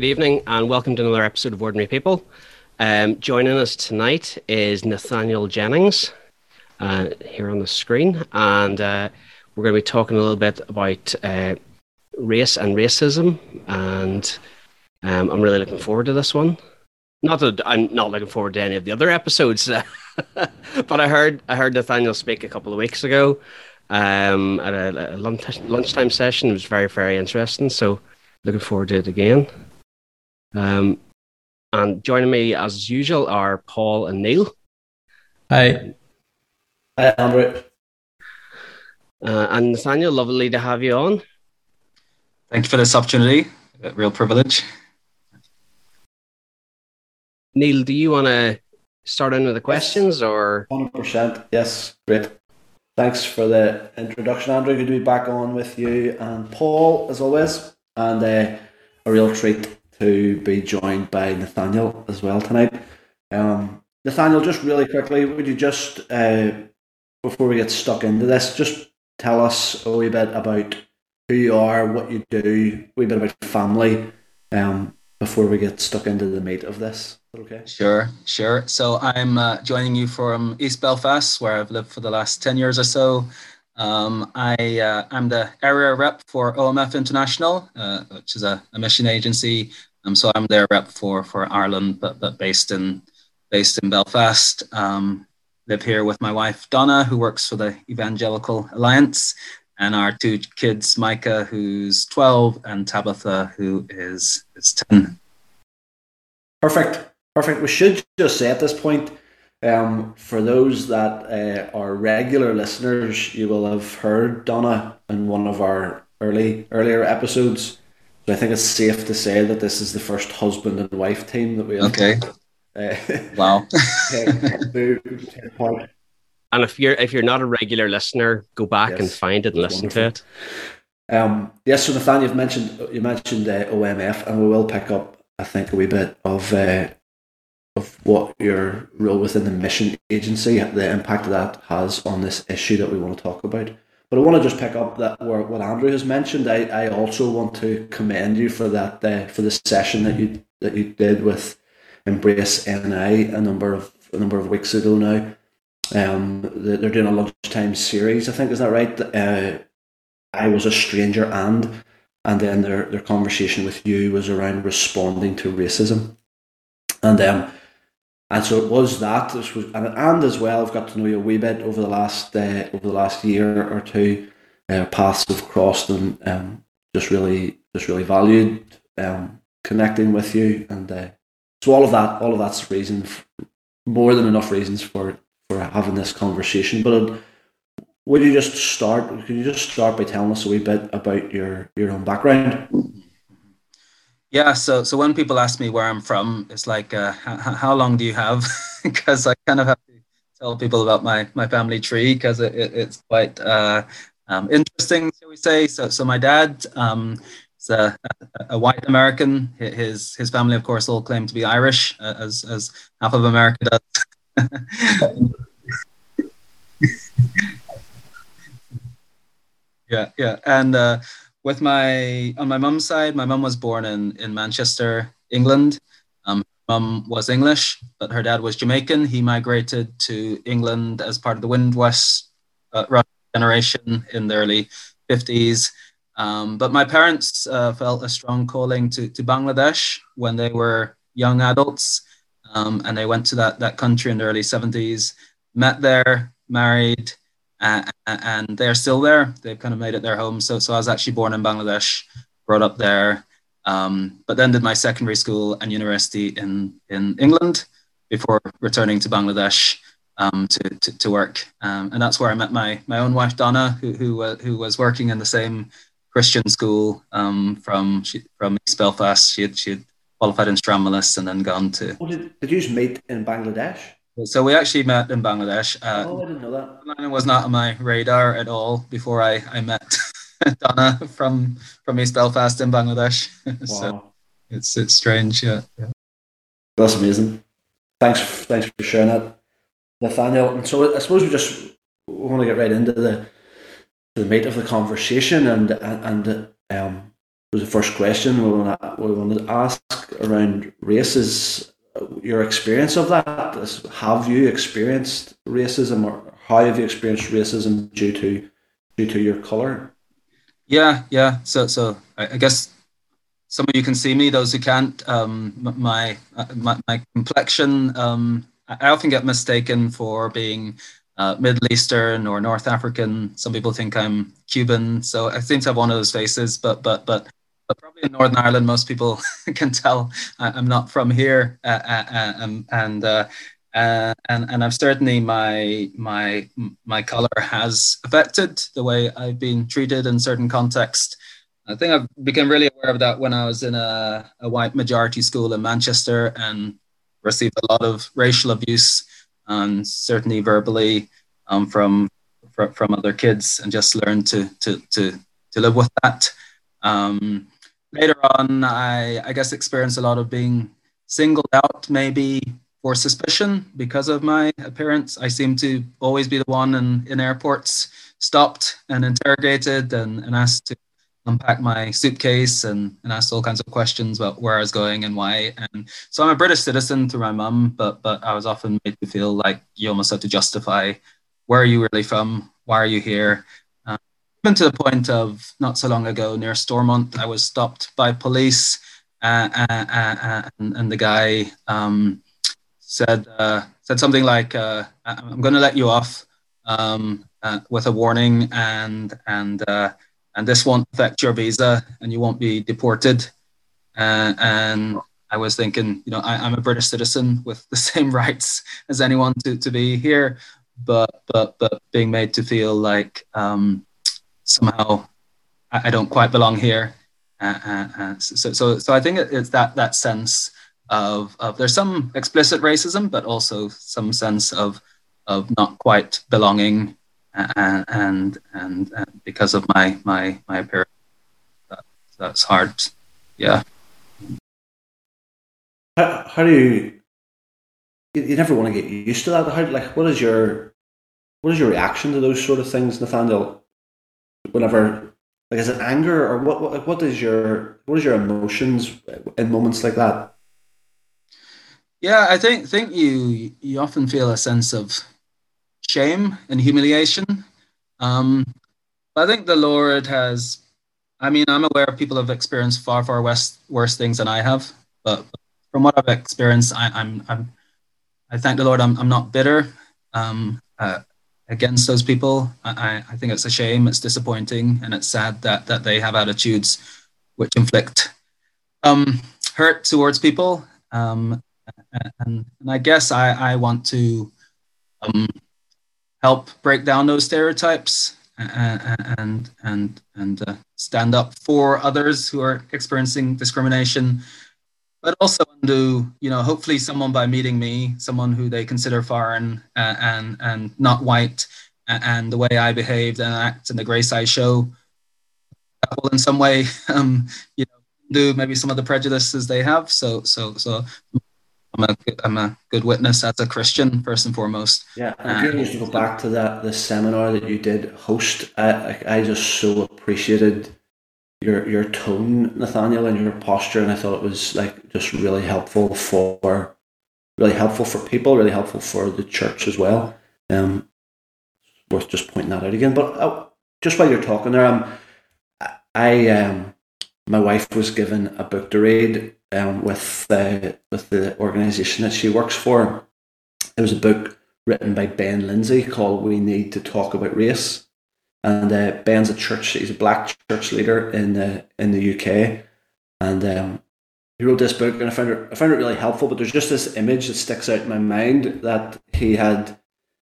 Good evening, and welcome to another episode of Ordinary People. Um, joining us tonight is Nathaniel Jennings uh, here on the screen, and uh, we're going to be talking a little bit about uh, race and racism, and um, I'm really looking forward to this one. Not that I'm not looking forward to any of the other episodes, but I heard I heard Nathaniel speak a couple of weeks ago um, at a, a lunch, lunchtime session. It was very very interesting. So looking forward to it again. Um, and joining me as usual are Paul and Neil. Hi. Hi, Andrew. Uh, and Nathaniel, lovely to have you on. Thank you for this opportunity. A real privilege. Neil, do you want to start in with the questions or? 100%. Yes, great. Thanks for the introduction, Andrew. Good to be back on with you and Paul, as always. And uh, a real treat to be joined by Nathaniel as well tonight. Um, Nathaniel, just really quickly, would you just, uh, before we get stuck into this, just tell us a wee bit about who you are, what you do, a wee bit about family, um, before we get stuck into the meat of this. Okay. Sure, sure. So I'm uh, joining you from East Belfast, where I've lived for the last 10 years or so. Um, I, uh, I'm the area rep for OMF International, uh, which is a, a mission agency um, so I'm their rep for for Ireland, but but based in based in Belfast. Um, live here with my wife Donna, who works for the Evangelical Alliance, and our two kids, Micah, who's 12, and Tabitha, who is is 10. Perfect, perfect. We should just say at this point. Um, for those that uh, are regular listeners, you will have heard Donna in one of our early earlier episodes I think it's safe to say that this is the first husband and wife team that we have. Okay. Uh, wow. and if you're if you're not a regular listener, go back yes, and find it and listen wonderful. to it. Um, yes, so Nathan, you've mentioned you mentioned uh, OMF, and we will pick up, I think, a wee bit of uh, of what your role within the mission agency, the impact that has on this issue that we want to talk about. But I want to just pick up that what Andrew has mentioned. I, I also want to commend you for that uh, for the session that you that you did with Embrace NI a number of a number of weeks ago now. Um, they're doing a lunchtime series. I think is that right? Uh, I was a stranger and and then their their conversation with you was around responding to racism, and um, and so it was that. This was, and, and as well, I've got to know you a wee bit over the last uh, over the last year or two. Uh, paths have crossed, and um, just really, just really valued um, connecting with you, and uh, so all of that, all of that's reason, more than enough reasons for for having this conversation. But would you just start? Could you just start by telling us a wee bit about your your own background? Yeah, so so when people ask me where I'm from, it's like, uh, h- how long do you have? Because I kind of have to tell people about my my family tree because it, it, it's quite uh, um, interesting, shall we say? So so my dad um, is a, a, white American. His his family, of course, all claim to be Irish, uh, as as half of America does. yeah, yeah, and uh, with my on my mum's side, my mum was born in in Manchester, England. Um, mum was English, but her dad was Jamaican. He migrated to England as part of the Windrush uh, generation in the early 50s. Um, but my parents uh, felt a strong calling to, to Bangladesh when they were young adults. Um, and they went to that, that country in the early 70s, met there, married, uh, and they're still there. They've kind of made it their home. So, so I was actually born in Bangladesh, brought up there, um, but then did my secondary school and university in in England before returning to Bangladesh um, to, to, to work. Um, and that's where I met my my own wife Donna, who who uh, who was working in the same Christian school um, from she, from East Belfast. She had she had qualified in Stranmillis and then gone to. Oh, did, did you meet in Bangladesh? So we actually met in Bangladesh. Uh, oh, I didn't know that. It was not on my radar at all before I, I met Donna from from East Belfast in Bangladesh. Wow. so it's it's strange, yeah. yeah. That's amazing. Thanks, thanks for sharing that, Nathaniel. And so I suppose we just we want to get right into the the meat of the conversation and and, and um, was the first question we want to, we want to ask around races. Your experience of that? Have you experienced racism, or how have you experienced racism due to due to your color? Yeah, yeah. So, so I, I guess some of you can see me. Those who can't, um, my, my my complexion. Um, I often get mistaken for being uh, Middle Eastern or North African. Some people think I'm Cuban, so I seem to have one of those faces. But but but but probably in Northern Ireland, most people can tell I'm not from here, uh, uh, uh um, and uh, uh, and and I've certainly my my my color has affected the way I've been treated in certain contexts. I think I've become really aware of that when I was in a, a white majority school in Manchester and received a lot of racial abuse and certainly verbally um, from, from from other kids, and just learned to to to to live with that. Um, later on, I I guess experienced a lot of being singled out, maybe for suspicion because of my appearance. I seem to always be the one in, in airports stopped and interrogated and, and asked to unpack my suitcase and, and asked all kinds of questions about where I was going and why. And so I'm a British citizen through my mum, but but I was often made to feel like you almost have to justify where are you really from? Why are you here? Even to the point of not so long ago near Stormont, I was stopped by police uh, uh, uh, and, and, the guy um, said uh, said something like, uh, "I'm going to let you off um, uh, with a warning, and and and this won't affect your visa, and you won't be deported." And I was thinking, you know, I, am a British citizen with the same rights as anyone to, to be here, but but but being made to feel like um, somehow I, I, don't quite belong here. Uh, uh, uh so so so I think it's that that sense of, of there's some explicit racism, but also some sense of of not quite belonging, uh, and and, and, and because of my my my appearance, that, that's hard. Yeah. How, how do you, you? You never want to get used to that. How like what is your what is your reaction to those sort of things, Nathaniel? Whenever like is it anger or what? What, what is your what is your emotions in moments like that? Yeah, I think think you you often feel a sense of shame and humiliation. Um, I think the Lord has. I mean, I'm aware people have experienced far far worse worse things than I have, but from what I've experienced, I, am I'm, I'm I thank the Lord. I'm I'm not bitter um, uh, against those people. I, I think it's a shame. It's disappointing, and it's sad that that they have attitudes which inflict um, hurt towards people. Um, and, and I guess I, I want to um, help break down those stereotypes and and and, uh, stand up for others who are experiencing discrimination, but also undo you know hopefully someone by meeting me, someone who they consider foreign uh, and and not white, and the way I behaved and act and the grace I show, will in some way um, you know do maybe some of the prejudices they have. So so so I'm a good, I'm a good witness as a Christian first and foremost. Yeah, and um, to go back to that the seminar that you did host, I I just so appreciated your your tone, Nathaniel, and your posture, and I thought it was like just really helpful for really helpful for people, really helpful for the church as well. Um, worth just pointing that out again. But uh, just while you're talking there, um, I um, my wife was given a book to read um, with uh, with the organisation that she works for. It was a book written by Ben Lindsay called "We Need to Talk About Race," and uh, Ben's a church. He's a black church leader in the in the UK, and um, he wrote this book, and I found it I found it really helpful. But there's just this image that sticks out in my mind that he had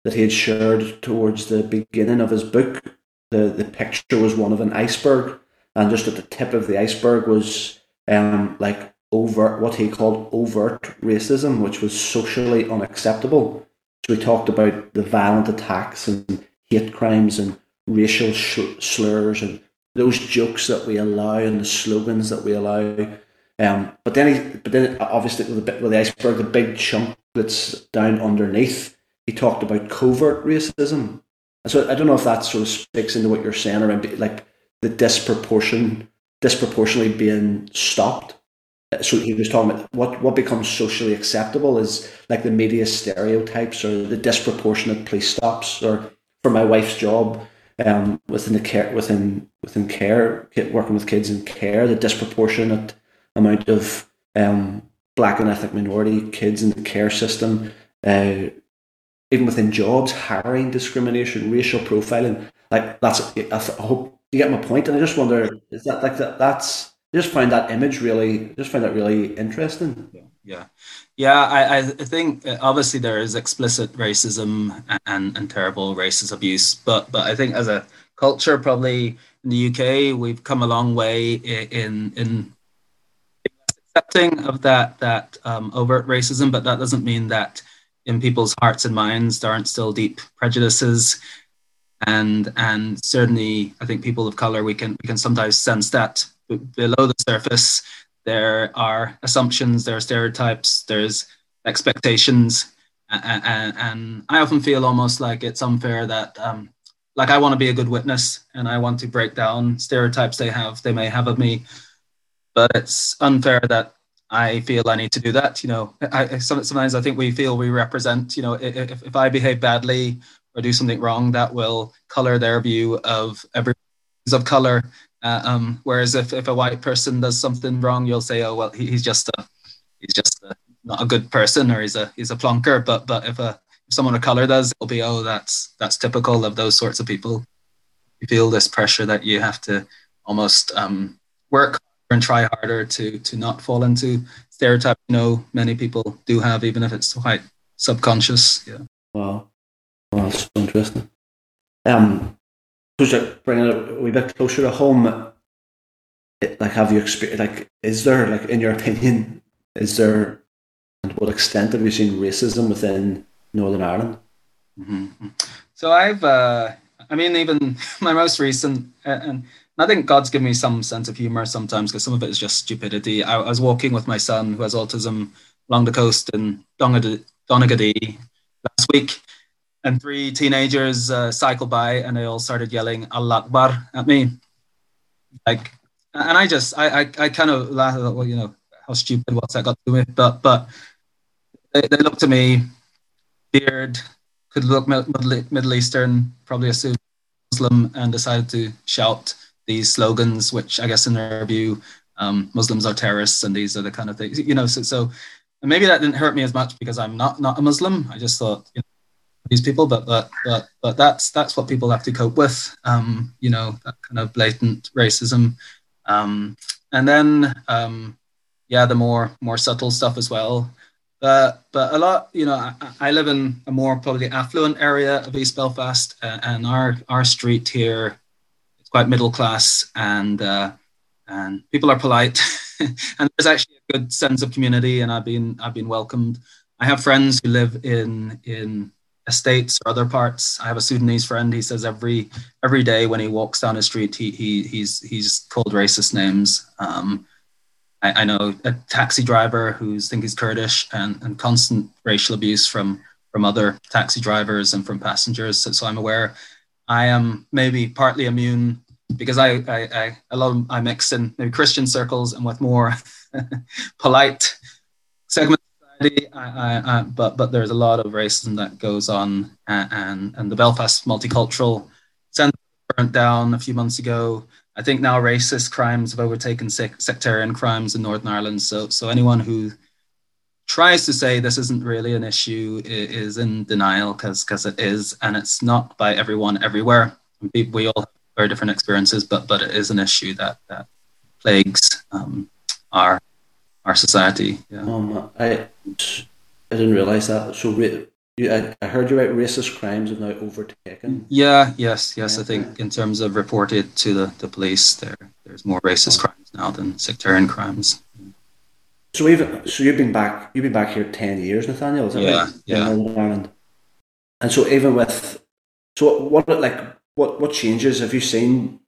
that he had shared towards the beginning of his book. The the picture was one of an iceberg, and just at the tip of the iceberg was um like overt, what he called overt racism, which was socially unacceptable. So he talked about the violent attacks and hate crimes and racial slurs and those jokes that we allow and the slogans that we allow. Um, but then he, but then obviously with the, with the iceberg, the big chunk that's down underneath, he talked about covert racism. So I don't know if that sort of speaks into what you're saying around like the disproportion disproportionately being stopped. So he was talking about what what becomes socially acceptable is like the media stereotypes or the disproportionate police stops. Or for my wife's job, um, within the care within within care, working with kids in care, the disproportionate amount of um, black and ethnic minority kids in the care system, uh, even within jobs, hiring discrimination, racial profiling. Like that's, I hope you get my point, and I just wonder is that like that? That's I just find that image really, just find that really interesting. Yeah, yeah, yeah. I, I think uh, obviously there is explicit racism and, and terrible racist abuse, but but I think as a culture, probably in the UK, we've come a long way in in accepting of that that um, overt racism, but that doesn't mean that in people's hearts and minds there aren't still deep prejudices and and certainly I think people of color we can we can sometimes sense that below the surface there are assumptions, there are stereotypes, there's expectations, and, and, and I often feel almost like it's unfair that um, like I want to be a good witness and I want to break down stereotypes they have they may have of me, but it's unfair that I feel I need to do that. You know, I, sometimes I think we feel we represent. You know, if, if I behave badly or do something wrong, that will color their view of every of color. Uh, um, whereas if, if a white person does something wrong, you'll say, oh well, he, he's just a he's just a, not a good person or he's a he's a plonker. But but if a if someone of color does, it'll be oh that's that's typical of those sorts of people. You feel this pressure that you have to almost um, work and try harder to to not fall into stereotypes. You know, many people do have, even if it's quite subconscious. Yeah. Wow. Well, that's interesting. Um, to bring it a wee bit closer to home, it, like, have you experienced, like, is there, like, in your opinion, is there, and what extent have you seen racism within Northern Ireland? Mm-hmm. So I've, uh, I mean, even my most recent, uh, and I think God's given me some sense of humor sometimes because some of it is just stupidity. I, I, was walking with my son who has autism along the coast in Donaghadee last week, and three teenagers uh, cycled by and they all started yelling Allah Akbar at me. Like, and I just, I, I, I kind of laughed, well, you know, how stupid, what's that got to do with But, but they, they looked at me, beard, could look Middle Eastern, probably assumed Muslim, and decided to shout these slogans, which I guess in their view, um, Muslims are terrorists and these are the kind of things, you know, so, so maybe that didn't hurt me as much because I'm not, not a Muslim. I just thought, you know, these people, but but but but that's that's what people have to cope with. Um, you know, that kind of blatant racism, um, and then um, yeah, the more more subtle stuff as well. But but a lot, you know, I, I live in a more probably affluent area of East Belfast, uh, and our our street here is quite middle class, and uh, and people are polite, and there's actually a good sense of community, and I've been I've been welcomed. I have friends who live in in estates or other parts. I have a Sudanese friend. He says every every day when he walks down the street, he, he he's he's called racist names. Um, I, I, know a taxi driver who's think he's Kurdish and, and constant racial abuse from from other taxi drivers and from passengers. So, so I'm aware. I am maybe partly immune because I I, I, I love I mix in maybe Christian circles and with more polite segments I, I, but but there's a lot of racism that goes on, and and the Belfast multicultural centre burnt down a few months ago. I think now racist crimes have overtaken sec- sectarian crimes in Northern Ireland. So so anyone who tries to say this isn't really an issue is in denial because because it is, and it's not by everyone everywhere. We all have very different experiences, but but it is an issue that that plagues um, our our society. Yeah. Um, I I didn't realize that. So you, I, I heard you right. Racist crimes have now overtaken. Yeah. Yes. Yes. Yeah. I think in terms of reported to the, the police, there there's more racist oh. crimes now than sectarian crimes. So even so, you've been back. You've been back here ten years, Nathaniel. Is that yeah, right? Yeah. In Ireland. And so even with, so what like what what changes have you seen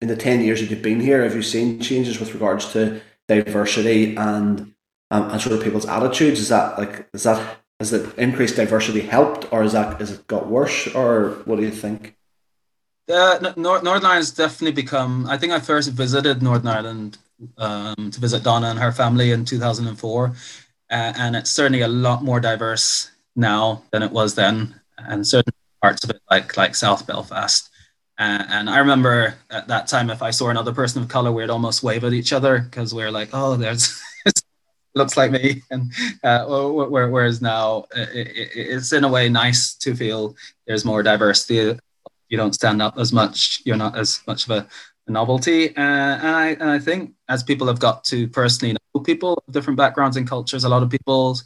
in the ten years that you've been here? Have you seen changes with regards to diversity and um, and sort of people's attitudes? Is that like is that has the increased diversity helped, or is that has it got worse, or what do you think? Uh, Northern Ireland has definitely become. I think I first visited Northern Ireland um, to visit Donna and her family in 2004, uh, and it's certainly a lot more diverse now than it was then, and certain parts of it, like like South Belfast. Uh, and I remember at that time, if I saw another person of color, we'd almost wave at each other because we are like, "Oh, there's looks like me." And uh, whereas now, it's in a way nice to feel there's more diversity you don't stand up as much. You're not as much of a, a novelty. Uh, and, I, and I think as people have got to personally know people of different backgrounds and cultures, a lot of people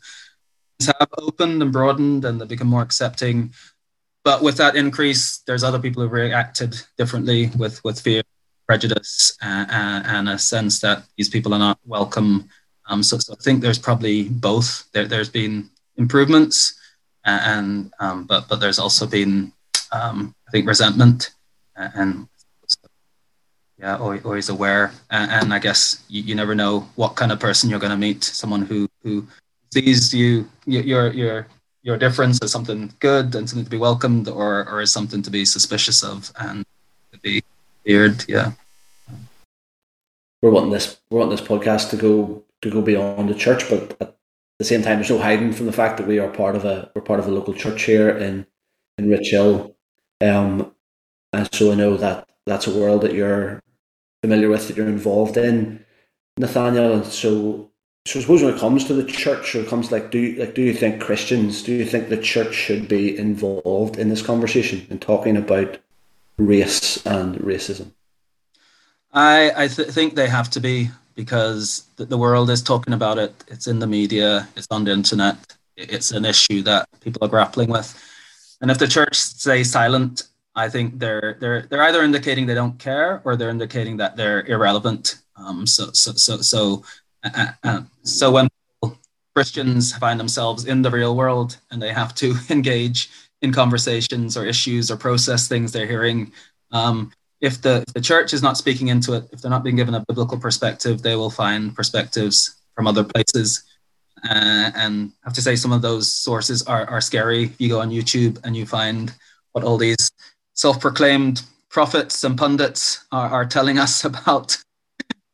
have opened and broadened and they become more accepting. But with that increase, there's other people who've reacted differently with, with fear, prejudice, uh, uh, and a sense that these people are not welcome. Um, so, so I think there's probably both. There, there's been improvements, and um, but but there's also been um, I think resentment and yeah, always aware. And, and I guess you, you, never know what kind of person you're going to meet. Someone who who sees you your your your difference as something good and something to be welcomed, or or as something to be suspicious of and to be feared. Yeah. We're wanting this we're wanting this podcast to go to go beyond the church, but at the same time, there's no hiding from the fact that we are part of a we're part of a local church here in in Richhill, um, and so I know that that's a world that you're familiar with, that you're involved in, Nathaniel. So, so I suppose when it comes to the church, or it comes like, do you, like do you think Christians, do you think the church should be involved in this conversation and talking about race and racism? I I th- think they have to be because the, world is talking about it. It's in the media. It's on the internet. It's an issue that people are grappling with and if the church stays silent, I think they're they're they're either indicating they don't care or they're indicating that they're irrelevant. Um, so so so so uh, uh, uh so when Christians find themselves in the real world and they have to engage in conversations or issues or process things they're hearing. Um, if the, if the church is not speaking into it, if they're not being given a biblical perspective, they will find perspectives from other places uh, and I have to say some of those sources are, are scary. You go on YouTube and you find what all these self-proclaimed prophets and pundits are, are telling us about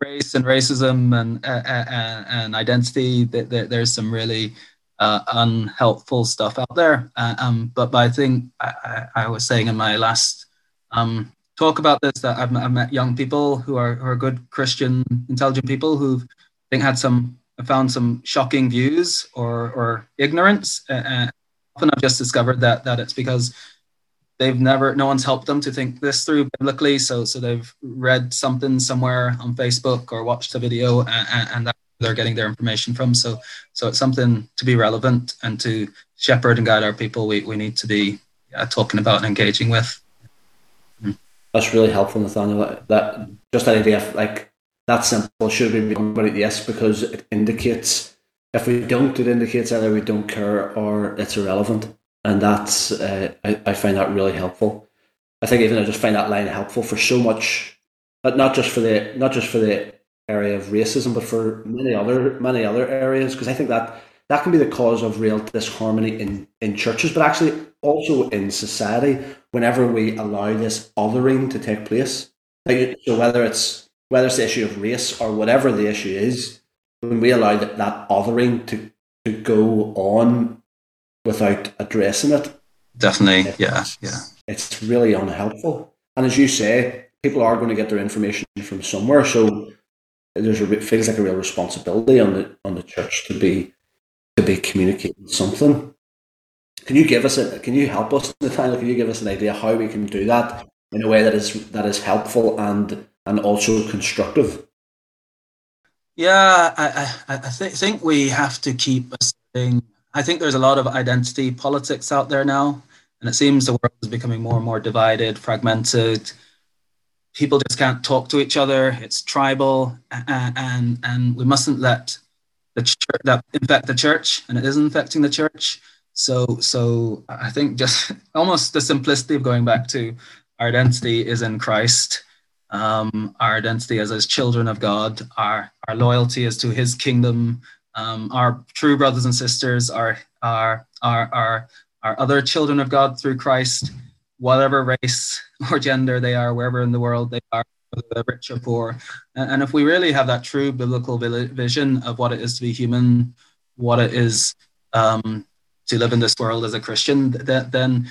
race and racism and uh, uh, uh and identity. There's some really uh, unhelpful stuff out there. Uh, um, but, but I think I, I, was saying in my last um, talk about this that I've, I've met young people who are, who are good Christian, intelligent people who've I think had some found some shocking views or, or ignorance. Uh, often I've just discovered that that it's because they've never, no one's helped them to think this through biblically. So so they've read something somewhere on Facebook or watched a video, and, and that they're getting their information from. So so it's something to be relevant and to shepherd and guide our people. We we need to be uh, talking about and engaging with. That's really helpful, Nathaniel. That just that idea of like that simple. Should we be about? Yes, because it indicates. If we don't, it indicates either we don't care or it's irrelevant, and that's uh, I, I find that really helpful. I think even I just find that line helpful for so much, but not just for the not just for the area of racism, but for many other many other areas. Because I think that that can be the cause of real disharmony in in churches, but actually also in society. Whenever we allow this othering to take place, like, so whether it's whether it's the issue of race or whatever the issue is, when we allow that, that othering to, to go on without addressing it. Definitely, yeah, yeah. It's really unhelpful. And as you say, people are going to get their information from somewhere, so there's a feels like a real responsibility on the on the church to be to be communicating something. Can you give us a? Can you help us, Nathaniel? Can you give us an idea how we can do that in a way that is that is helpful and and also constructive? Yeah, I, I, I th- think we have to keep asserting. I think there's a lot of identity politics out there now, and it seems the world is becoming more and more divided, fragmented. People just can't talk to each other. It's tribal, and and, and we mustn't let the church that infect the church, and it is infecting the church. So, so I think just almost the simplicity of going back to our identity is in Christ um, our identity as, as children of God, our, our loyalty is to his kingdom, um, our true brothers and sisters, our, our, our, our, our other children of God through Christ. whatever race or gender they are, wherever in the world they are, they're rich or poor. And, if we really have that true biblical vision of what it is to be human, what it is um, to live in this world as a Christian, then,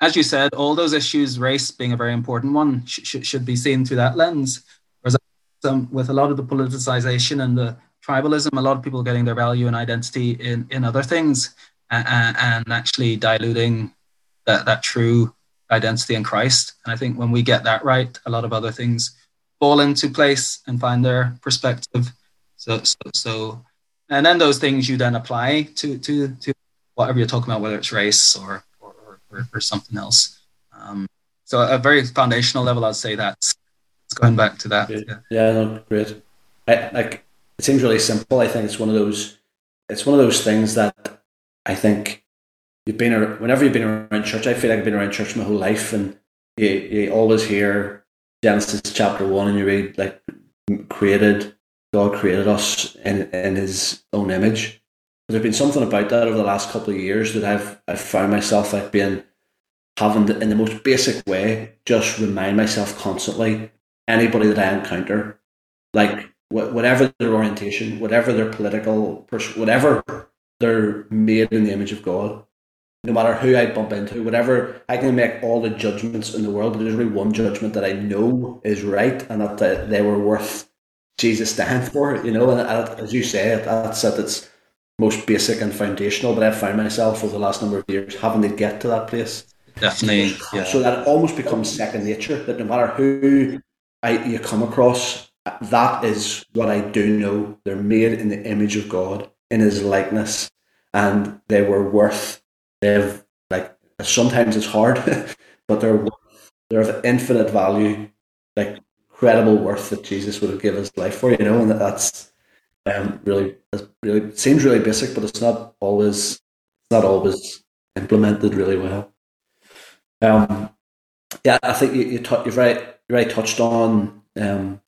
as you said, all those issues, race being a very important one, sh- should be seen through that lens. Whereas um, with a lot of the politicization and the tribalism, a lot of people getting their value and identity in, in other things and, and actually diluting that, that true identity in Christ. And I think when we get that right, a lot of other things fall into place and find their perspective. So, so, so and then those things you then apply to to to whatever you're talking about, whether it's race or or, or, or something else. Um, so a very foundational level, I'd say that's it's going back to that. Yeah, yeah no, great. I, like it seems really simple. I think it's one of those. It's one of those things that I think you've been around, whenever you've been around church. I feel like I've been around church my whole life, and you, you always hear Genesis chapter one, and you read like created God created us in in His own image. There's been something about that over the last couple of years that I've I've found myself like being having to, in the most basic way just remind myself constantly anybody that I encounter, like wh- whatever their orientation, whatever their political, pers- whatever they're made in the image of God. No matter who I bump into, whatever I can make all the judgments in the world, but there's only one judgment that I know is right, and that uh, they were worth Jesus stand for. You know, and uh, as you say, that's at its most basic and foundational. But I've found myself over the last number of years having to get to that place. Definitely, yeah. So that it almost becomes second nature. That no matter who I you come across, that is what I do know. They're made in the image of God, in His likeness, and they were worth. They've like sometimes it's hard, but they're they're of infinite value, like incredible worth that Jesus would have given His life for. You know, and that's um, really really seems really basic, but it's not always it's not always implemented really well. Um, yeah, I think you, you t- you've right you already touched on um,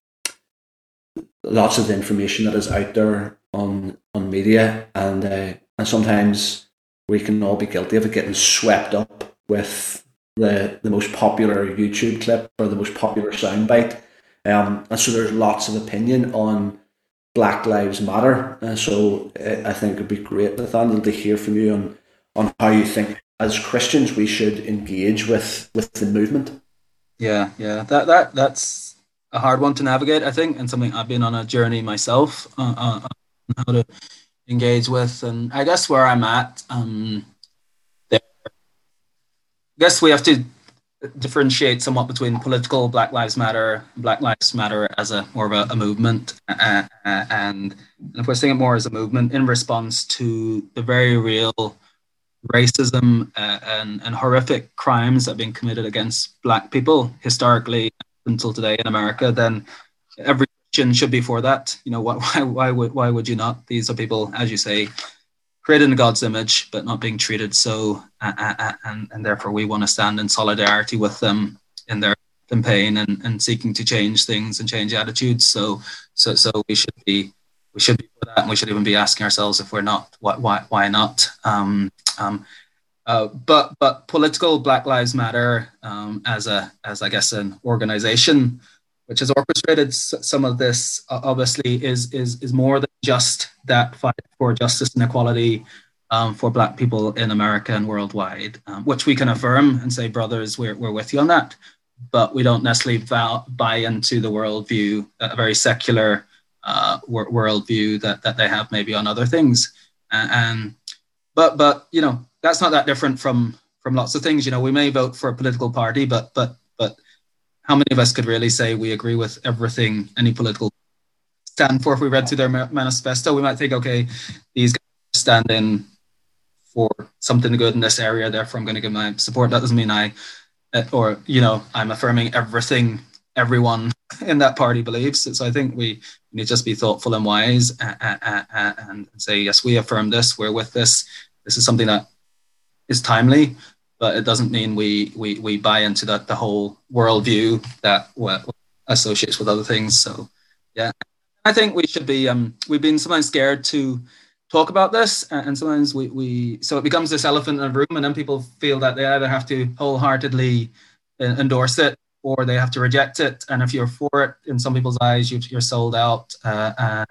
lots of the information that is out there on on media, and uh, and sometimes we can all be guilty of it getting swept up with the the most popular YouTube clip or the most popular soundbite. Um, and so there's lots of opinion on Black Lives Matter. And so uh, I think it'd be great, Nathaniel, to hear from you on on how you think as Christians we should engage with with the movement. Yeah, yeah, that that that's a hard one to navigate, I think, and something I've been on a journey myself uh, uh, on how to engage with, and I guess where I'm at, um, there, I guess we have to differentiate somewhat between political Black Lives Matter, Black Lives Matter as a more of a, a movement, uh, uh, and, and if we're seeing it more as a movement in response to the very real racism uh, and, and horrific crimes that have been committed against black people historically until today in America, then every Christian should be for that. You know, why, why, why, would, why would you not? These are people, as you say, created in God's image, but not being treated so, uh, and, and therefore we want to stand in solidarity with them in their campaign and, and seeking to change things and change attitudes. So, so, so we should be we should be for that, and we should even be asking ourselves if we're not, why, why, why not? Um, um, uh, but but political Black Lives Matter um, as a as I guess an organization which has orchestrated some of this uh, obviously is is is more than just that fight for justice and equality um, for Black people in America and worldwide, um, which we can affirm and say, brothers, we're we're with you on that. But we don't necessarily vow, buy into the worldview, a very secular uh, worldview that that they have maybe on other things, and, and but but you know that's not that different from from lots of things. You know, we may vote for a political party, but but but how many of us could really say we agree with everything any political stand for? If we read through their manifesto, we might think, okay, these guys stand in for something good in this area, therefore I'm going to give my support. That doesn't mean I, uh, or you know, I'm affirming everything everyone in that party believes. So I think we need to just be thoughtful and wise and say, yes, we affirm this, we're with this. This is something that is timely, but it doesn't mean we we, we buy into that the whole worldview that associates with other things. So yeah, I think we should be. Um, we've been sometimes scared to talk about this and sometimes we, we so it becomes this elephant in the room and then people feel that they either have to wholeheartedly uh, endorse it or they have to reject it and if you're for it in some people's eyes you're sold out uh,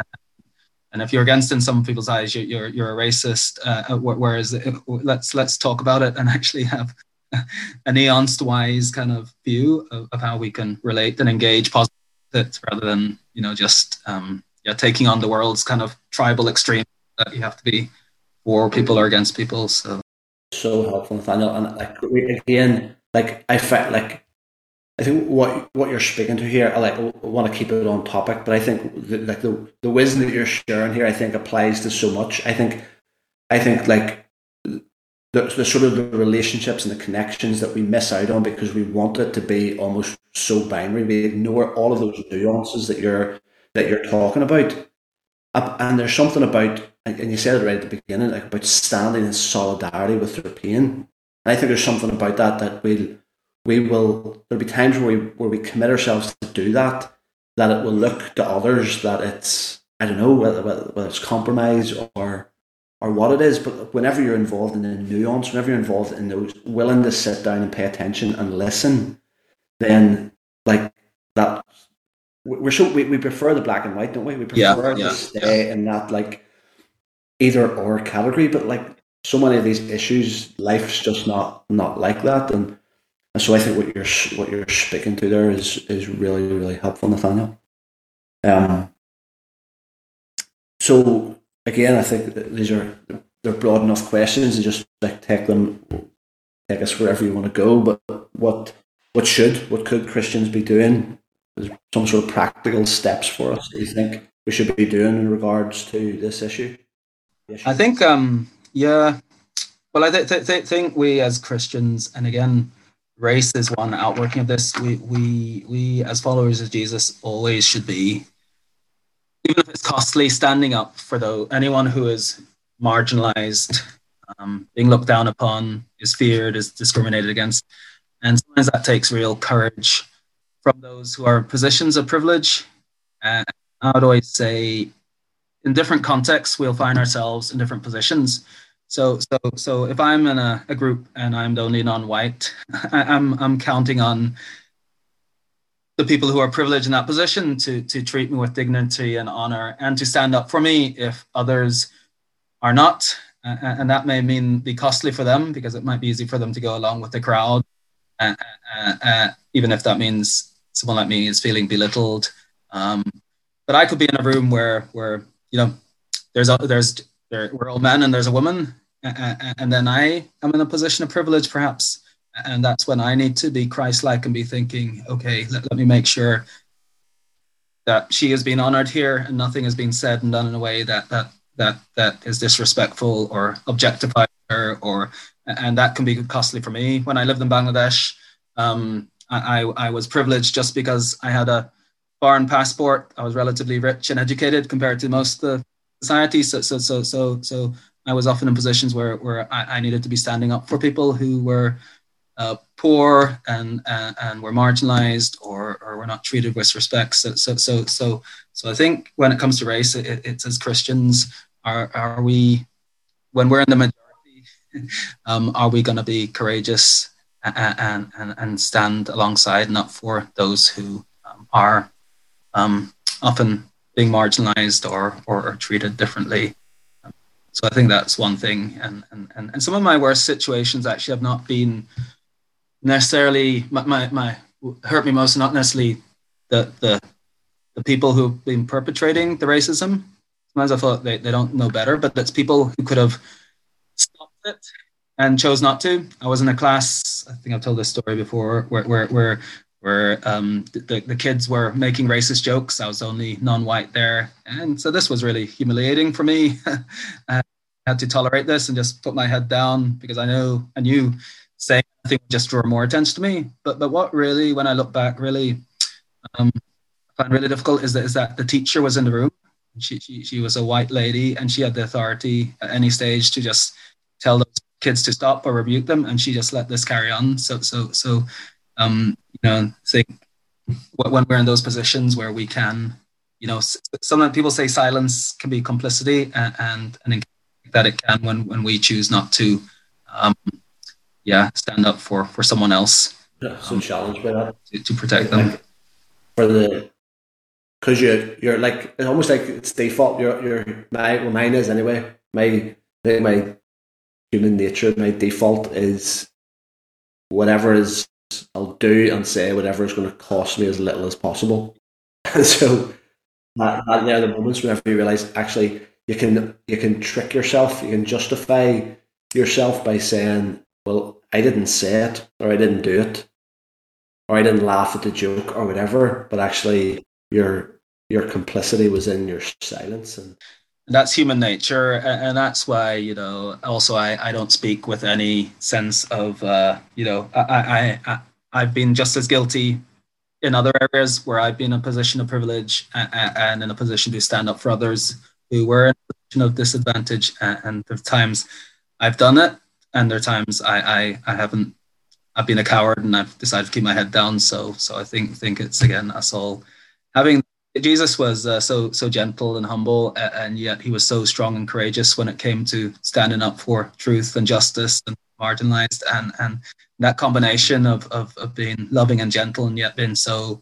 and if you're against in some people's eyes you're you're, you're a racist uh, whereas uh, let's let's talk about it and actually have a nuanced wise kind of view of, of how we can relate and engage positively rather than you know just um, yeah taking on the world's kind of tribal extreme that you have to be for people or against people. So so helpful, Nathaniel. And like again, like I felt like I think what what you're speaking to here, I like I want to keep it on topic, but I think the, like the the wisdom that you're sharing here, I think applies to so much. I think I think like the, the sort of the relationships and the connections that we miss out on because we want it to be almost so binary. We ignore all of those nuances that you're that you're talking about. And there's something about and you said it right at the beginning, like about standing in solidarity with their pain. And I think there's something about that that we'll we will there'll be times where we where we commit ourselves to do that, that it will look to others that it's I don't know whether whether it's compromise or or what it is, but whenever you're involved in the nuance, whenever you're involved in those willing to sit down and pay attention and listen, then like that we're so we, we prefer the black and white, don't we? We prefer yeah, yeah, to stay yeah. in that like either or category, but like so many of these issues, life's just not not like that, and, and so I think what you're what you're speaking to there is is really really helpful, Nathaniel. Um. So again, I think these are they're broad enough questions, and just like take them, take us wherever you want to go. But what what should what could Christians be doing? There's some sort of practical steps for us. Do you think we should be doing in regards to this issue? I think, um, yeah. Well, I th- th- th- think we as Christians, and again, race is one outworking of this. We we we as followers of Jesus always should be, even if it's costly, standing up for though anyone who is marginalized, um, being looked down upon, is feared, is discriminated against, and sometimes that takes real courage from those who are in positions of privilege. Uh, I would always say in different contexts, we'll find ourselves in different positions. So, so, so if I'm in a, a group and I'm the only non-white, I, I'm I'm counting on the people who are privileged in that position to to treat me with dignity and honor and to stand up for me if others are not. And that may mean be costly for them because it might be easy for them to go along with the crowd, uh, uh, even if that means someone like me is feeling belittled. Um, but I could be in a room where where you know, there's there's we're all men and there's a woman, and then I am in a position of privilege, perhaps, and that's when I need to be Christ-like and be thinking, okay, let, let me make sure that she has been honored here and nothing has been said and done in a way that that that that is disrespectful or objectify her or and that can be costly for me when i lived in bangladesh um, I, I was privileged just because i had a foreign passport. I was relatively rich and educated compared to most of the society. So, so, so, so, so I was often in positions where, where I, I needed to be standing up for people who were uh, poor and, and were marginalized or, or were not treated with respect. So, so, so, so, so I think when it comes to race, it, it's as Christians, are, are we, when we're in the majority, um, are we going to be courageous and, and, and stand alongside up for those who um, are um, often being marginalized or, or, treated differently. So I think that's one thing. And, and, and and some of my worst situations actually have not been necessarily my, my, my hurt me most, not necessarily the, the, the people who've been perpetrating the racism. Sometimes I thought they, they don't know better, but it's people who could have stopped it and chose not to. I was in a class, I think I've told this story before, where, where, where where um, the, the kids were making racist jokes. I was only non-white there. And so this was really humiliating for me. I had to tolerate this and just put my head down because I know I knew saying anything would just draw more attention to me. But but what really, when I look back, really um, I find really difficult is that is that the teacher was in the room. She, she, she was a white lady and she had the authority at any stage to just tell those kids to stop or rebuke them and she just let this carry on. So so so um, you know, think when we're in those positions where we can you know, sometimes people say silence can be complicity, and and, and that it can when when we choose not to, um, yeah, stand up for for someone else. Yeah, so um, challenged by that to, to protect them. For the because you you're like it's almost like it's default. Your your my well mine is anyway. My my human nature, my default is whatever is I'll do and say whatever is going to cost me as little as possible. And so that, that there are the moments whenever you realize actually you can you can trick yourself, you can justify yourself by saying, Well, I didn't say it or I didn't do it or I didn't laugh at the joke or whatever, but actually your your complicity was in your silence and that's human nature and that's why you know also i, I don't speak with any sense of uh, you know I, I, I i've been just as guilty in other areas where i've been in a position of privilege and, in a position to stand up for others who were in a position of disadvantage and there are times i've done it and there are times i i, I haven't. I've been a coward and i've decided to keep my head down so so i think think it's again us all having Jesus was uh, so so gentle and humble, and yet he was so strong and courageous when it came to standing up for truth and justice and marginalized, and and that combination of of, of being loving and gentle, and yet being so,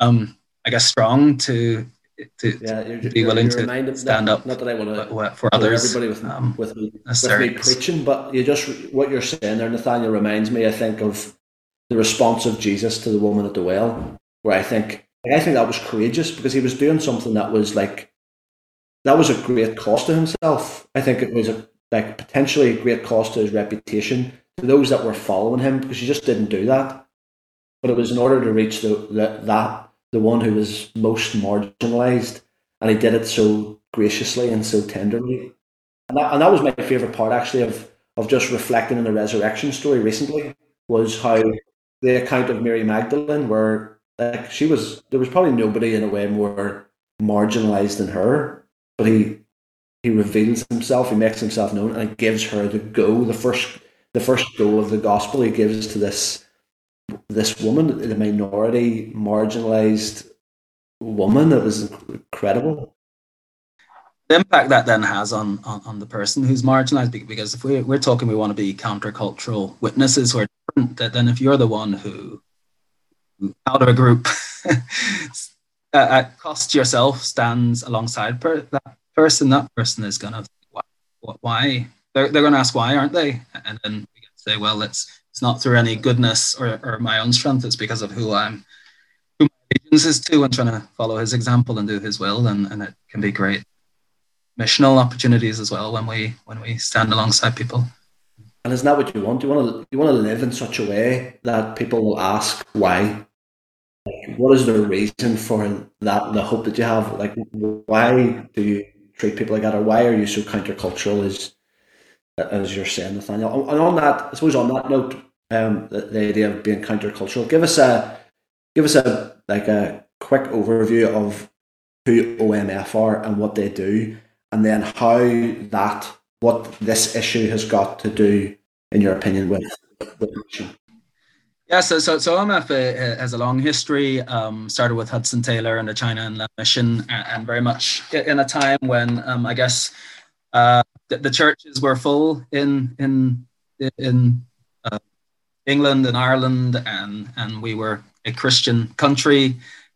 um, I guess, strong to to, yeah, to be willing to stand not, up. Not that I want to for others. Everybody with um, with, me, with me preaching, but you just what you're saying there, Nathaniel, reminds me. I think of the response of Jesus to the woman at the well, where I think I think that was courageous because he was doing something that was like that was a great cost to himself. I think it was a like potentially a great cost to his reputation to those that were following him because he just didn't do that. But it was in order to reach the, the that the one who was most marginalized, and he did it so graciously and so tenderly. And that, and that was my favorite part actually of of just reflecting on the resurrection story recently was how the account of Mary Magdalene where like she was, there was probably nobody in a way more marginalized than her, but he he reveals himself, he makes himself known, and gives her the go, the first the first go of the gospel. He gives to this this woman, the minority, marginalized woman. It was incredible. The impact that then has on, on, on the person who's marginalized, because if we're, we're talking, we want to be countercultural witnesses who are different, then if you're the one who out of a group at uh, uh, cost yourself stands alongside per- that person, that person is going to why, why? They're, they're going to ask why, aren't they? And then we to say, well, it's it's not through any goodness or, or my own strength. It's because of who I'm, who my allegiance is to, and trying to follow his example and do his will. And, and it can be great missional opportunities as well when we when we stand alongside people. And isn't that what you want? You want to you want to live in such a way that people will ask why what is the reason for that? The hope that you have, like, why do you treat people like that, or why are you so countercultural? As as you're saying, Nathaniel. And on that, I suppose on that note, um, the, the idea of being countercultural. Give us a give us a like a quick overview of who OMF are and what they do, and then how that what this issue has got to do, in your opinion, with with yeah, so so, so OMF uh, has a long history. Um, started with Hudson Taylor and the China Inland Mission, and, and very much in a time when um, I guess uh, the, the, churches were full in in in uh, England and Ireland, and and we were a Christian country,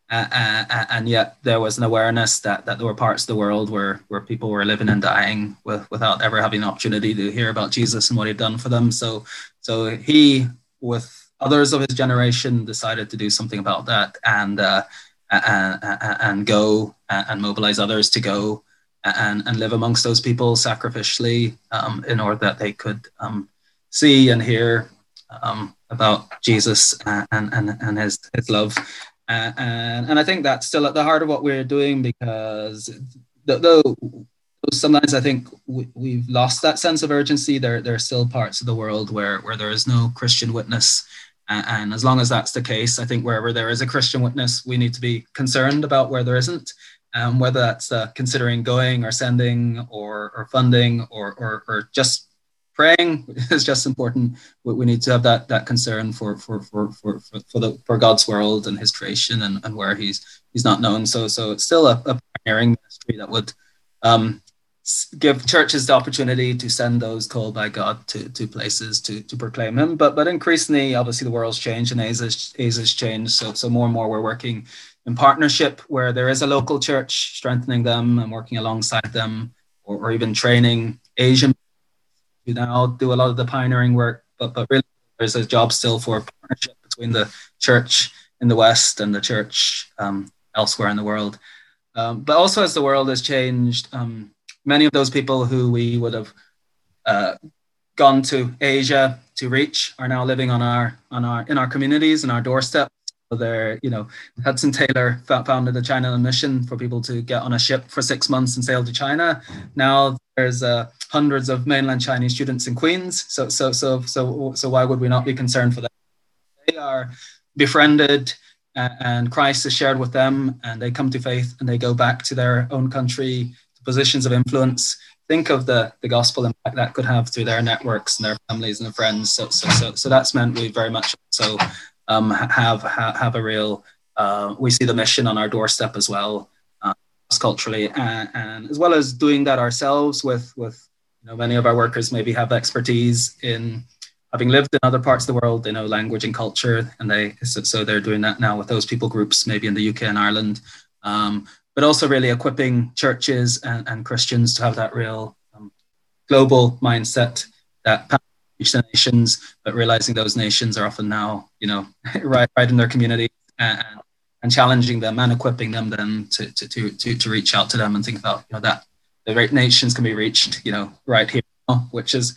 uh, uh, and yet there was an awareness that, that there were parts of the world where where people were living and dying with, without ever having an opportunity to hear about Jesus and what he'd done for them. So so he with others of his generation decided to do something about that and uh, and, and go and mobilize others to go and, and live amongst those people sacrificially um, in order that they could um, see and hear um, about Jesus and, and, and his, his love. And, and I think that's still at the heart of what we're doing because though sometimes I think we, have lost that sense of urgency, there, there are still parts of the world where, where there is no Christian witness and as long as that's the case, I think wherever there is a Christian witness, we need to be concerned about where there isn't, um, whether that's uh, considering going or sending or, or funding or, or, or just praying is just important. We, we need to have that that concern for for for for for, for the for God's world and His creation and, and where He's He's not known. So so it's still a, a pioneering ministry that would um, give churches the opportunity to send those called by God to, to places to, to proclaim Him. But but increasingly, obviously, the world's changed and Asia's, Asia's changed. So so more and more, we're working in partnership where there is a local church, strengthening them and working alongside them, or, or even training Asian. You now do a lot of the pioneering work, but but really, there's a job still for partnership between the church in the West and the church um, elsewhere in the world. Um, but also, as the world has changed. Um, many of those people who we would have uh, gone to Asia to reach are now living on our on our in our communities and our doorstep. So they're you know Hudson Taylor founded the China Mission for people to get on a ship for six months and sail to China. Now there's uh, hundreds of mainland Chinese students in Queens. So so so so so why would we not be concerned for them? They are befriended and Christ is shared with them and they come to faith and they go back to their own country positions of influence. Think of the, the gospel impact that could have through their networks and their families and their friends. So, so, so, so that's meant we very much so um, have, have, have a real, uh, we see the mission on our doorstep as well, uh, culturally, and, and, as well as doing that ourselves with, with you know, many of our workers maybe have expertise in having lived in other parts of the world, they know language and culture, and they so, so they're doing that now with those people groups, maybe in the UK and Ireland. Um, but also really equipping churches and, and Christians to have that real um, global mindset that reach the nations, but realizing those nations are often now, you know, right, right in their community and, and challenging them and equipping them then to, to, to, to, to reach out to them and think about, you know, that the great nations can be reached, you know, right here, which is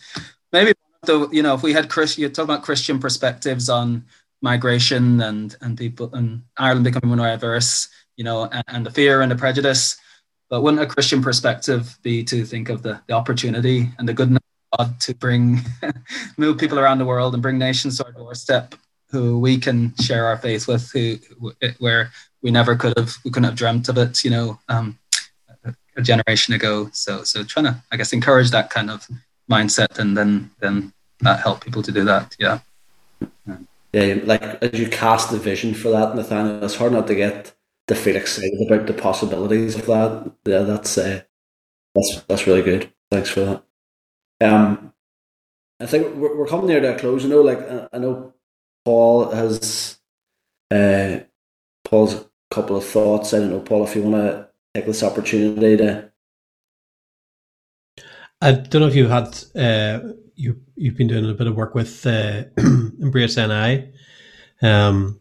maybe the, you know, if we had Chris, you talk about Christian perspectives on migration and, and people and Ireland becoming more diverse, you know, and, and, the fear and the prejudice. But wouldn't a Christian perspective be to think of the, the opportunity and the goodness of God to bring, move people around the world and bring nations to our doorstep who we can share our faith with, who, where we never could have, we couldn't have dreamt of it, you know, um, a generation ago. So, so trying to, I guess, encourage that kind of mindset and then, then help people to do that. Yeah. Yeah, like as you cast the vision for that, Nathaniel, it's hard not to get to feel excited about the possibilities of that. Yeah, that's uh, that's that's really good. Thanks for that. Um, I think we're, we're coming near to a close. You know, like I know, Paul has uh, Paul's a couple of thoughts. I don't know, Paul, if you want to take this opportunity to. I don't know if you've had uh, you you've been doing a bit of work with uh, Embrace NI. Um,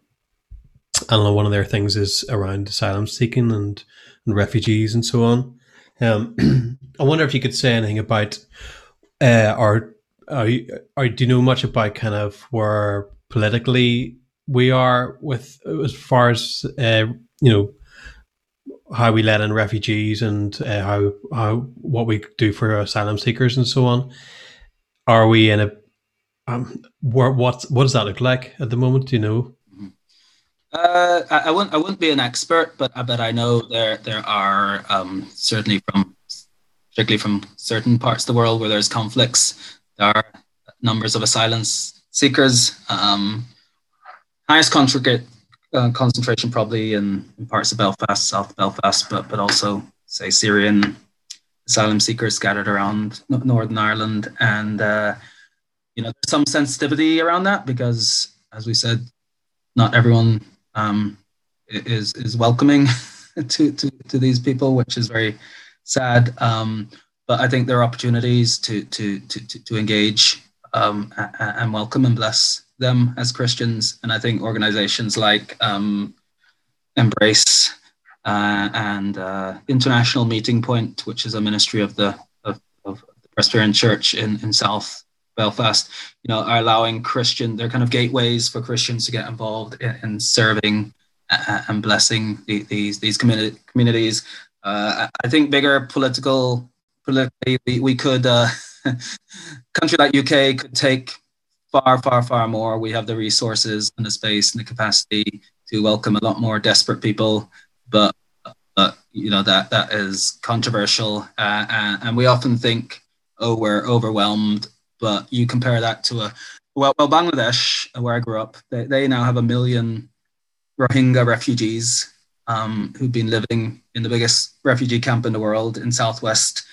and one of their things is around asylum seeking and, and refugees and so on. Um, I wonder if you could say anything about, uh, or, or, or do you know much about kind of where politically we are with as far as uh, you know how we let in refugees and uh, how how what we do for asylum seekers and so on. Are we in a um, what what does that look like at the moment? Do you know? Uh, I, I wouldn't. I wouldn't be an expert, but I I know there there are um, certainly from particularly from certain parts of the world where there's conflicts. There are numbers of asylum seekers. Um, highest uh, concentration probably in, in, parts of Belfast, South Belfast, but but also say Syrian asylum seekers scattered around Northern Ireland, and uh, you know there's some sensitivity around that because, as we said, not everyone um, is is welcoming to, to to these people, which is very sad. Um, but I think there are opportunities to to to to engage um, and welcome and bless them as Christians. And I think organizations like um, Embrace uh, and uh, International Meeting Point, which is a ministry of the of, of the Presbyterian Church in in South Belfast, you know, are allowing Christian, they're kind of gateways for Christians to get involved in, in serving uh, and blessing the, these these communi- communities. Uh, I think bigger political, politically, we, we could, uh, country like UK could take far, far, far more. We have the resources and the space and the capacity to welcome a lot more desperate people, but but you know that that is controversial, uh, and, and we often think, oh, we're overwhelmed but you compare that to a well, well Bangladesh, where I grew up, they, they now have a million Rohingya refugees um, who've been living in the biggest refugee camp in the world in southwest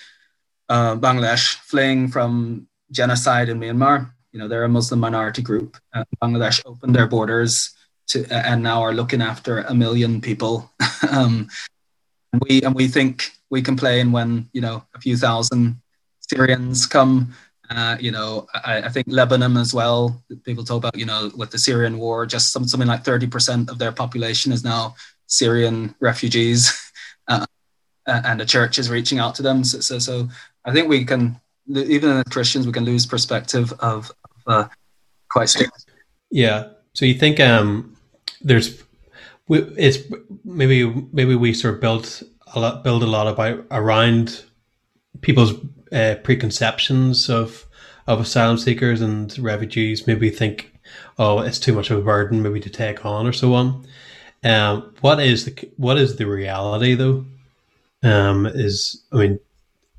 uh, Bangladesh, fleeing from genocide in Myanmar. You know, they're a Muslim minority group. Uh, Bangladesh opened their borders to, and now are looking after a million people. um, and we and we think we complain when you know a few thousand Syrians come. Uh, you know, I, I, think Lebanon as well. People talk about, you know, with the Syrian war, just some, something like 30% of their population is now Syrian refugees, uh, and the church is reaching out to them. So, so, so, I think we can, even as Christians, we can lose perspective of, of uh, quite Yeah. So you think um, there's, it's maybe maybe we sort of built a lot, build a lot about around people's uh, preconceptions of of asylum seekers and refugees. Maybe think, oh, it's too much of a burden, maybe to take on, or so on. Um, what is the what is the reality though? Um, is I mean,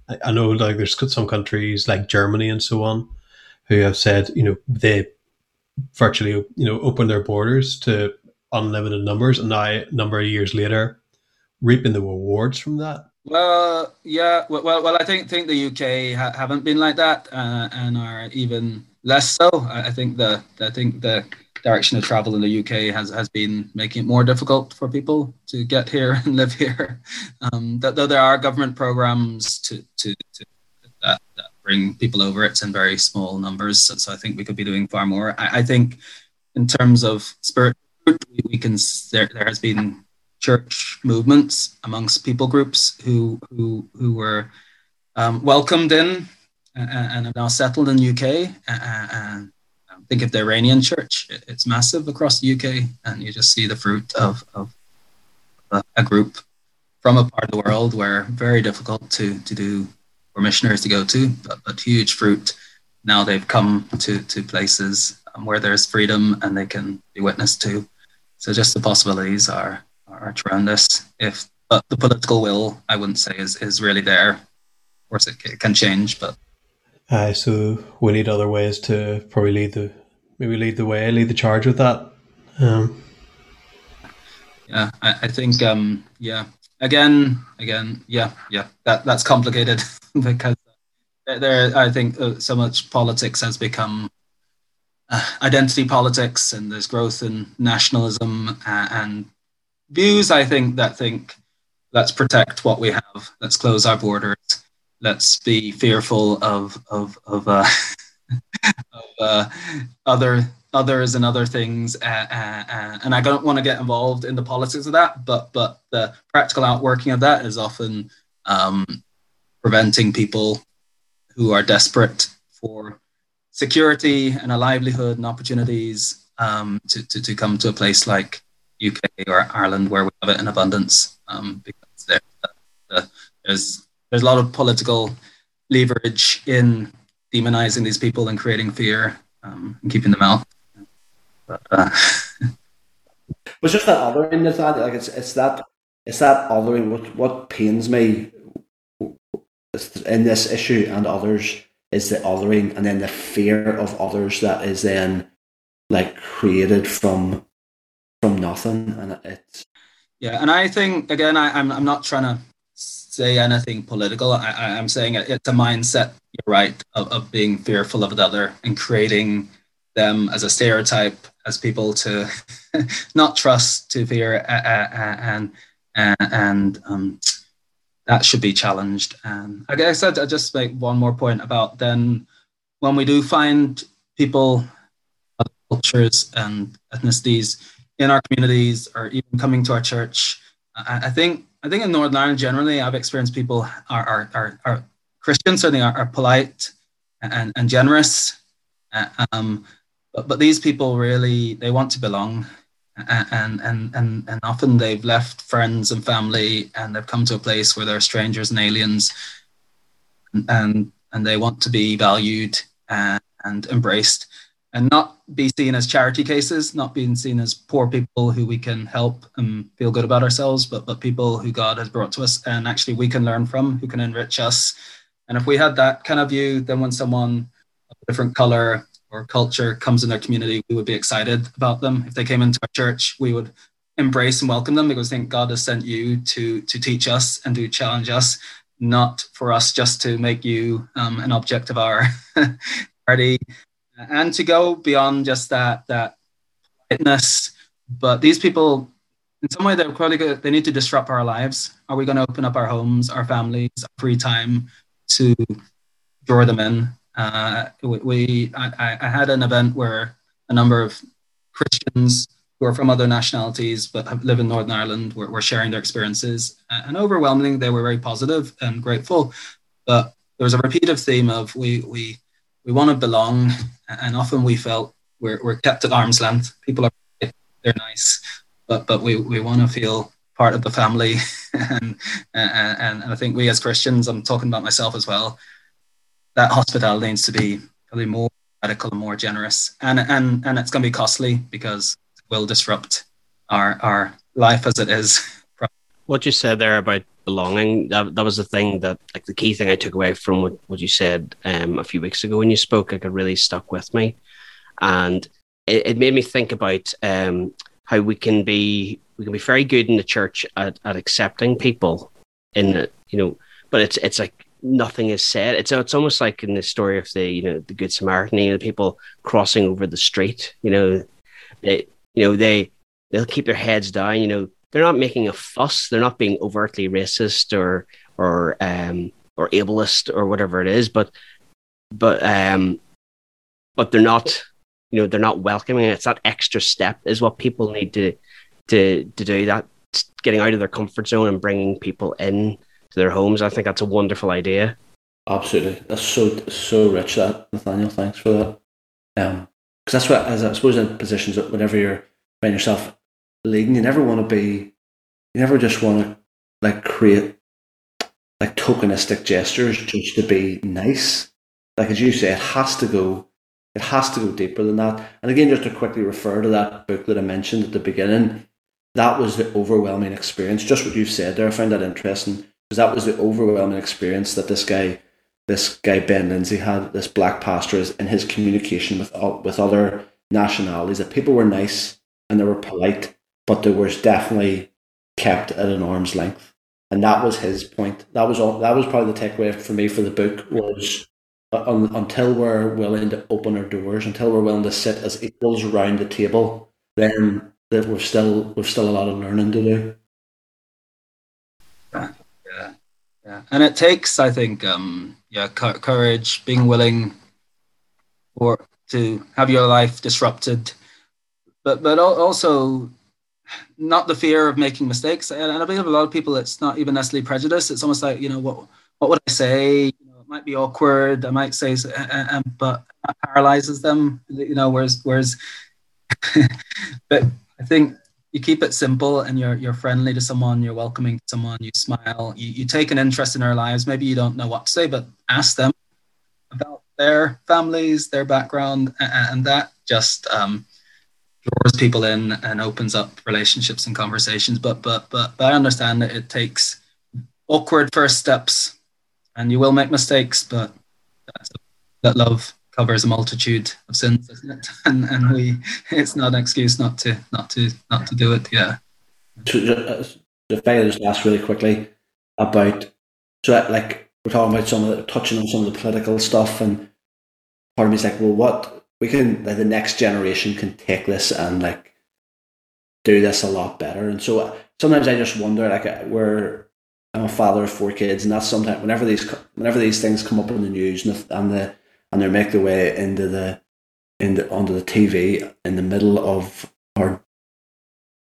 I, I know like there's some countries like Germany and so on who have said you know they virtually you know open their borders to unlimited numbers, and now a number of years later, reaping the rewards from that. Well, yeah. Well, well, I think think the UK ha- haven't been like that, uh, and are even less so. I, think the I think the direction of travel in the UK has, has been making it more difficult for people to get here and live here. Um, that, though there are government programs to, to, to that, that, bring people over, it's in very small numbers. So, so I think we could be doing far more. I, I think in terms of spirit, we can there, there has been church movements amongst people groups who who who were um, welcomed in and, and have now settled in the UK and think of the Iranian church. It's massive across the UK, and you just see the fruit of, of a, group from a part of the world where very difficult to, to do for missionaries to go to, but, but huge fruit. Now they've come to, to places um, where there's freedom and they can be witnessed to. So just the possibilities are, are this. If but the political will, I wouldn't say is, is really there. Of course, it, it can change, but uh, so we need other ways to probably lead the maybe lead the way, lead the charge with that. Um, yeah, I, I think um, yeah. Again, again, yeah, yeah. That that's complicated because there, I think uh, so much politics has become uh, identity politics, and there's growth in nationalism uh, and views. I think that think let's protect what we have. Let's close our borders let's be fearful of of of, uh, of uh, other others and other things uh, uh, and i don't want to get involved in the politics of that but but the practical outworking of that is often um, preventing people who are desperate for security and a livelihood and opportunities um, to, to, to come to a place like uk or ireland where we have it in abundance um, because there, there's there's a lot of political leverage in demonizing these people and creating fear um, and keeping them out. But, uh, but just that othering is that like it's it's that it's that othering what what pains me in this issue and others is the othering and then the fear of others that is then like created from from nothing and it's yeah and i think again I, I'm, I'm not trying to say anything political. I, I'm saying it's a mindset, you're right, of, of being fearful of the other and creating them as a stereotype, as people to not trust, to fear, and and, and um, that should be challenged. And I guess I'd, I'd just make one more point about then when we do find people, cultures and ethnicities in our communities, or even coming to our church, I, I think I think in Northern Ireland generally, I've experienced people are are are, are Christians certainly are, are polite and, and generous, uh, um, but but these people really they want to belong, and and and and often they've left friends and family and they've come to a place where they're strangers and aliens, and and, and they want to be valued and, and embraced and not be seen as charity cases, not being seen as poor people who we can help and feel good about ourselves, but but people who God has brought to us and actually we can learn from, who can enrich us. And if we had that kind of view, then when someone of a different color or culture comes in their community, we would be excited about them. If they came into our church, we would embrace and welcome them because I think God has sent you to to teach us and to challenge us, not for us just to make you um, an object of our party, and to go beyond just that that politeness. But these people, in some way, they're probably good. They need to disrupt our lives. Are we going to open up our homes, our families, our free time to draw them in? Uh, we, I, I had an event where a number of Christians who are from other nationalities but live in Northern Ireland were, were sharing their experiences. And overwhelmingly, they were very positive and grateful. But there was a repeated theme of we, we, we want to belong. And often we felt we're, we're kept at arm's length. People are, they're nice, but, but we, we want to feel part of the family. and, and, and I think we as Christians, I'm talking about myself as well, that hospitality needs to be probably more radical and more generous. And, and, and it's going to be costly because it will disrupt our, our life as it is. What you said there about belonging, that, that was the thing that, like, the key thing I took away from what, what you said um, a few weeks ago when you spoke, like, it really stuck with me. And it, it made me think about um, how we can be we can be very good in the church at, at accepting people in the, you know but it's it's like nothing is said. It's it's almost like in the story of the you know the Good Samaritan, you know, people crossing over the street. You know, they you know they they'll keep their heads down. You know, they're not making a fuss. They're not being overtly racist or or um or ableist or whatever it is. But but um but they're not you know they're not welcoming. It's that extra step is what people need to to to do. That getting out of their comfort zone and bringing people in to their homes. I think that's a wonderful idea. Absolutely, that's so so rich. That Nathaniel, thanks for that. Um, because that's what as I suppose in positions that whenever you're find yourself leading, you never want to be, you never just want to like create like tokenistic gestures just to be nice. Like as you say, it has to go, it has to go deeper than that. And again, just to quickly refer to that book that I mentioned at the beginning, that was the overwhelming experience. Just what you've said there, I found that interesting because that was the overwhelming experience that this guy, this guy Ben Lindsay had, this black pastor, is in his communication with with other nationalities. That people were nice and they were polite, but they were definitely kept at an arm's length, and that was his point. That was all. That was probably the takeaway for me for the book was. Uh, until we're willing to open our doors, until we're willing to sit as equals around the table, then that we've still we've still a lot of learning to do. yeah and it takes i think um yeah courage being willing or to have your life disrupted but but also not the fear of making mistakes. And i believe a lot of people it's not even necessarily prejudice. It's almost like you know what what would i say? You know, it might be awkward. I might say uh, but that paralyzes them you know whereas whereas but i think you keep it simple and you're you're friendly to someone, you're welcoming to someone, you smile, you, you take an interest in their lives. Maybe you don't know what to say, but ask them about their families, their background, and, that just um, draws people in and opens up relationships and conversations. But but but, but I understand that it takes awkward first steps, and you will make mistakes, but that's that love covers a multitude of sins? And and we, it's not an excuse not to not to not to do it. Yeah. Uh, if I ask really quickly about so like we're talking about some of the touching on some of the political stuff, and part of me is like, well, what we can like the next generation can take this and like do this a lot better. And so sometimes I just wonder, like, uh, we're I'm a father of four kids, and that's sometimes whenever these whenever these things come up in the news and the, and the and they make their way into the in the onto the TV in the middle of our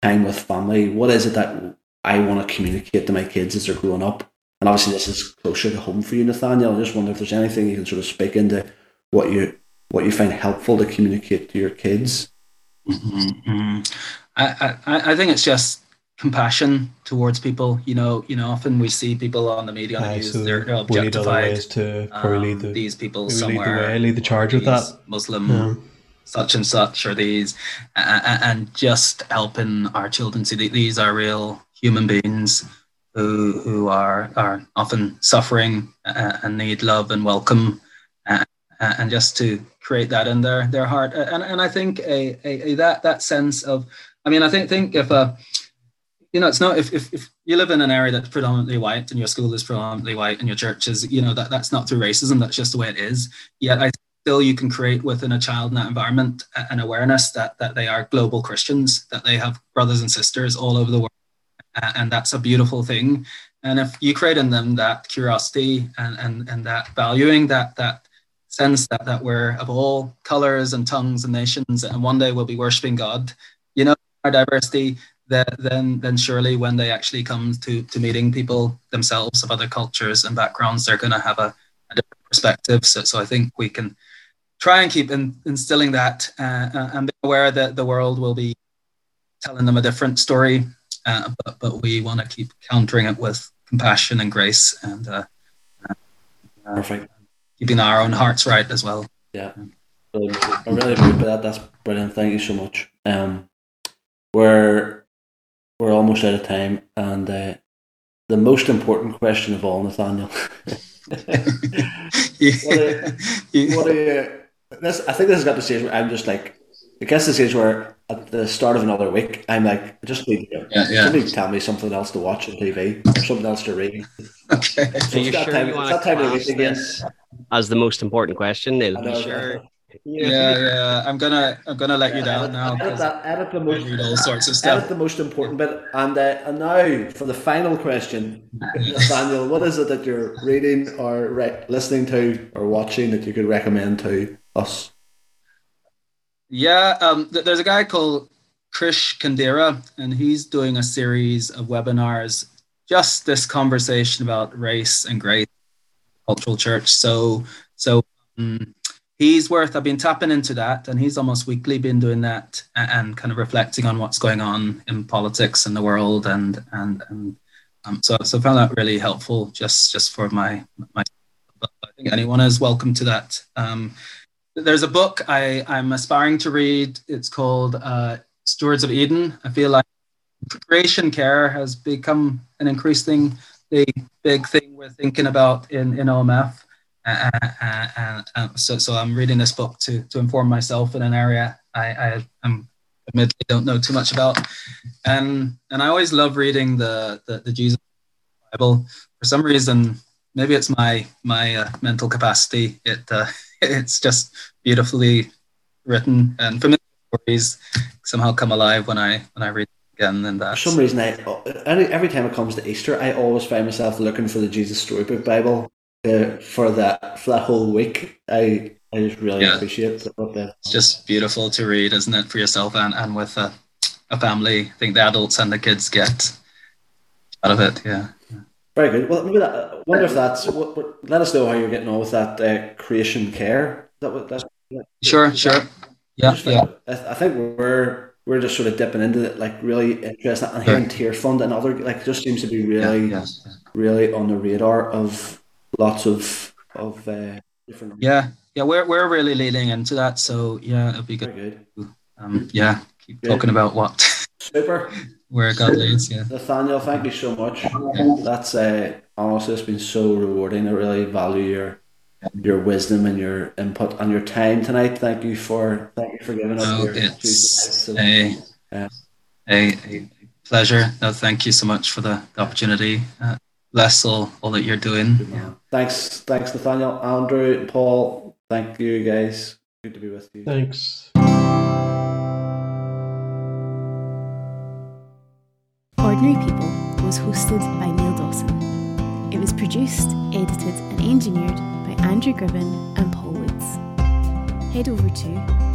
time with family. What is it that I want to communicate to my kids as they're growing up? And obviously, this is closer to home for you, Nathaniel. I just wonder if there's anything you can sort of speak into what you what you find helpful to communicate to your kids. Mm-hmm. mm-hmm. I, I I think it's just compassion towards people. You know, you know, often we see people on the media on the news, so they're, they're objectified. to probably lead the, um, these people somewhere, lead the, way, lead the charge with that. Muslim, yeah. such and such, or these, uh, and just helping our children see that these are real human beings who who are are often suffering uh, and need love and welcome. Uh, uh, and just to create that in their their heart. And and I think a, a, a that that sense of, I mean, I think think if a you know, it's not if, if, if you live in an area that's predominantly white and your school is predominantly white and your church is, you know, that, that's not through racism, that's just the way it is. Yet I still you can create within a child in that environment an awareness that that they are global Christians, that they have brothers and sisters all over the world. And that's a beautiful thing. And if you create in them that curiosity and, and, and that valuing, that that sense that, that we're of all colors and tongues and nations, and one day we'll be worshiping God, you know, our diversity, that then then surely when they actually come to to meeting people themselves of other cultures and backgrounds, they're going to have a, a, different perspective. So so I think we can try and keep in, instilling that uh, uh, and be aware that the world will be telling them a different story, uh, but but we want to keep countering it with compassion and grace and uh, uh perfect keeping our own hearts right as well. Yeah, I really agree that. That's brilliant. Thank you so much. Um, we're we're almost out of time, and uh, the most important question of all, Nathaniel. what, are, what are you, this, I think this has got the stage where I'm just like, I guess the stage where at the start of another week, I'm like, I just need, yeah, yeah. somebody tell me something else to watch on TV or something else to read. Okay. So you sure time, you want to class this as the most important question? Neil? Know, sure yeah, yeah. I'm gonna, I'm gonna let you down now. Edit, that, edit the most, read all sorts of stuff. Edit the most important bit, and uh, and now for the final question, Daniel, what is it that you're reading or re- listening to or watching that you could recommend to us? Yeah, um, th- there's a guy called Krish Kandiah, and he's doing a series of webinars, just this conversation about race and grace, cultural church. So, so. Um, he's worth i've been tapping into that and he's almost weekly been doing that and, and kind of reflecting on what's going on in politics and the world and and and um, so so I found that really helpful just just for my my i think anyone is welcome to that um, there's a book i i'm aspiring to read it's called uh, stewards of eden i feel like creation care has become an increasingly big thing we're thinking about in in omf uh, uh, uh, so, so I'm reading this book to, to inform myself in an area I, I am admittedly don't know too much about. And, and I always love reading the, the, the Jesus Bible. For some reason, maybe it's my, my uh, mental capacity. It, uh, it's just beautifully written and familiar stories somehow come alive when I, when I read again and that. For some reason, I, every time it comes to Easter, I always find myself looking for the Jesus Storybook Bible uh, for that for that whole week. I I just really yeah. appreciate it. It's just beautiful to read, isn't it, for yourself and, and with a, a family. I think the adults and the kids get out of it. Yeah. Very good. Well, maybe that, I wonder if that's. What, what, let us know how you're getting on with that uh, creation care. That what that's. Sure, sure. Yeah, yeah. I think we're we're just sort of dipping into it, like really interested and hearing Tearfund and other like just seems to be really, yeah, yes. really on the radar of lots of of uh, different. Yeah, yeah, we're we're really leaning into that. So yeah, it'll be good. Very good. Um, yeah, keep good. talking about what. Super. Where God leads, yeah. Nathaniel, thank you so much. That's uh, honestly, it's been so rewarding. I really value your your wisdom and your input and your time tonight. Thank you for thank you for giving us oh, your it's a, a, a, pleasure. No, thank you so much for the, the opportunity. Uh, bless all, all that you're doing. Yeah. Thanks, thanks, Nathaniel, Andrew, Paul. Thank you, guys. Good to be with you. Thanks. Ordinary People was hosted by Neil Dawson. It was produced, edited, and engineered by Andrew Griven and Paul Woods. Head over to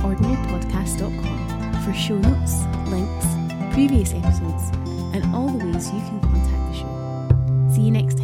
ordinarypodcast.com for show notes, links, previous episodes, and all the ways you can contact the show. See you next time.